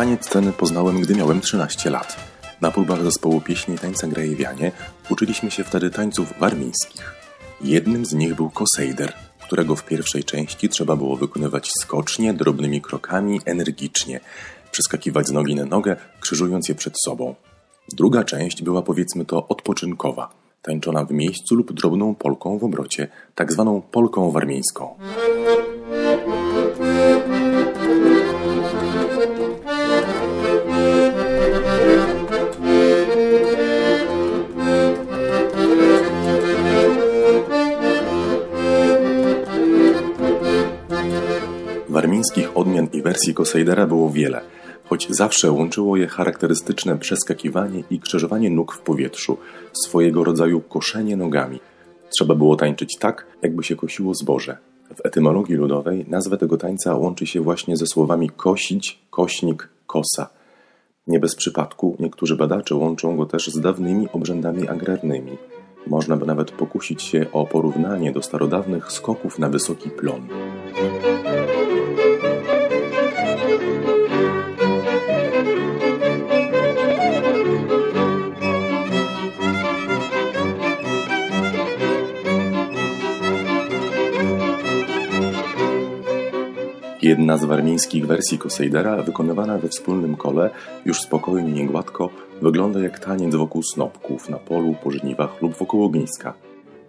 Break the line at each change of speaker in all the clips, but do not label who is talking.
Taniec ten poznałem, gdy miałem 13 lat. Na próbach zespołu pieśni Tańca Grajewianie uczyliśmy się wtedy tańców warmińskich. Jednym z nich był kosejder, którego w pierwszej części trzeba było wykonywać skocznie, drobnymi krokami, energicznie, przeskakiwać z nogi na nogę, krzyżując je przed sobą. Druga część była powiedzmy to odpoczynkowa, tańczona w miejscu lub drobną polką w obrocie, tak zwaną polką warmińską. Warmińskich odmian i wersji Kosejdera było wiele, choć zawsze łączyło je charakterystyczne przeskakiwanie i krzyżowanie nóg w powietrzu, swojego rodzaju koszenie nogami. Trzeba było tańczyć tak, jakby się kosiło zboże. W etymologii ludowej nazwę tego tańca łączy się właśnie ze słowami kosić, kośnik, kosa. Nie bez przypadku niektórzy badacze łączą go też z dawnymi obrzędami agrarnymi. Można by nawet pokusić się o porównanie do starodawnych skoków na wysoki plon. Jedna z warmińskich wersji Kosejdera, wykonywana we wspólnym kole, już spokojnie, niegładko, wygląda jak taniec wokół snopków na polu, po żniwach lub wokół ogniska.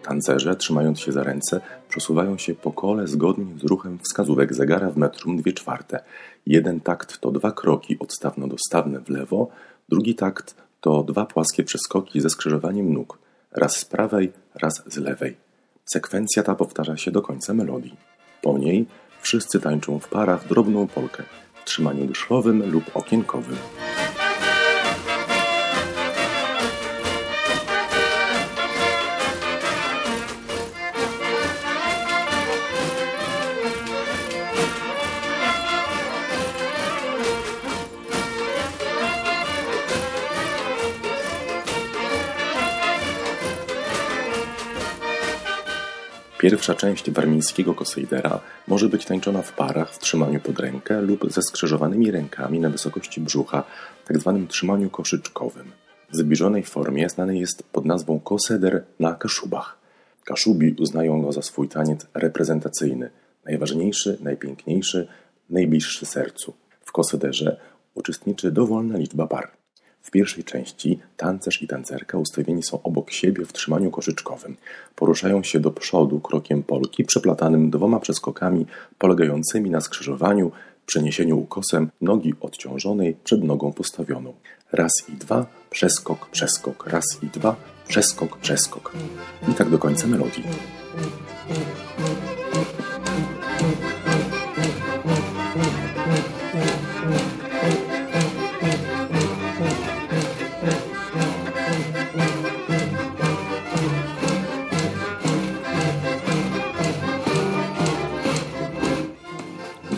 Tancerze, trzymając się za ręce, przesuwają się po kole zgodnie z ruchem wskazówek zegara w metrum dwie czwarte. Jeden takt to dwa kroki odstawno-dostawne w lewo, drugi takt to dwa płaskie przeskoki ze skrzyżowaniem nóg, raz z prawej, raz z lewej. Sekwencja ta powtarza się do końca melodii. Po niej Wszyscy tańczą w parach drobną polkę w trzymaniu dyszlowym lub okienkowym. Pierwsza część warmińskiego kosejdera może być tańczona w parach w trzymaniu pod rękę lub ze skrzyżowanymi rękami na wysokości brzucha, tzw. Tak trzymaniu koszyczkowym. W zbliżonej formie znany jest pod nazwą koseder na Kaszubach. Kaszubi uznają go za swój taniec reprezentacyjny, najważniejszy, najpiękniejszy, najbliższy sercu. W kosederze uczestniczy dowolna liczba par. W pierwszej części tancerz i tancerka ustawieni są obok siebie w trzymaniu koszyczkowym. Poruszają się do przodu krokiem polki przeplatanym dwoma przeskokami polegającymi na skrzyżowaniu, przeniesieniu ukosem nogi odciążonej przed nogą postawioną. Raz i dwa, przeskok, przeskok, raz i dwa, przeskok, przeskok. I tak do końca melodii.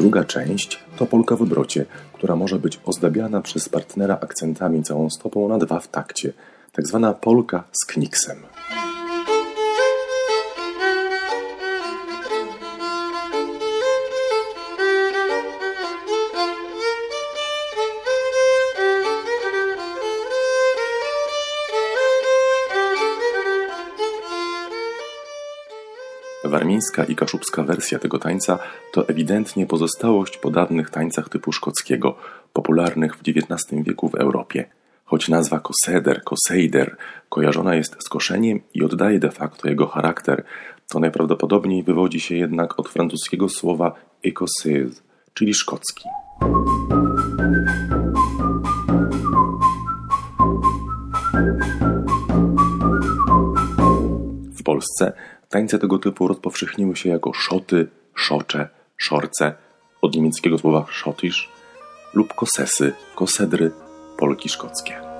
Druga część to polka w obrocie, która może być ozdabiana przez partnera akcentami całą stopą na dwa w takcie, tak zwana polka z kniksem. Warmińska i kaszubska wersja tego tańca to ewidentnie pozostałość po dawnych tańcach typu szkockiego, popularnych w XIX wieku w Europie. Choć nazwa koseder, koseider kojarzona jest z koszeniem i oddaje de facto jego charakter, to najprawdopodobniej wywodzi się jednak od francuskiego słowa écossaise, czyli szkocki. W Polsce Tańce tego typu rozpowszechniły się jako szoty, szocze, szorce, od niemieckiego słowa schottisch, lub kosesy, kosedry, polki szkockie.